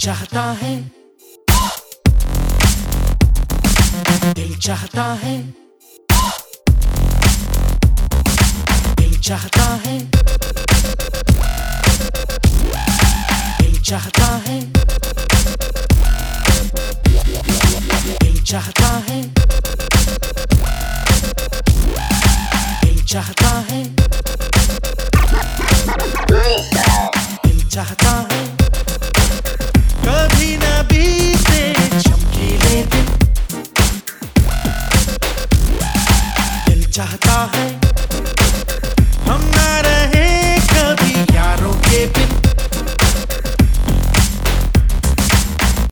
चाहता है। दिल चाहता है। दिल चाहता है। दिल चाहता है। दिल चाहता है। दिल चाहता चाहता है।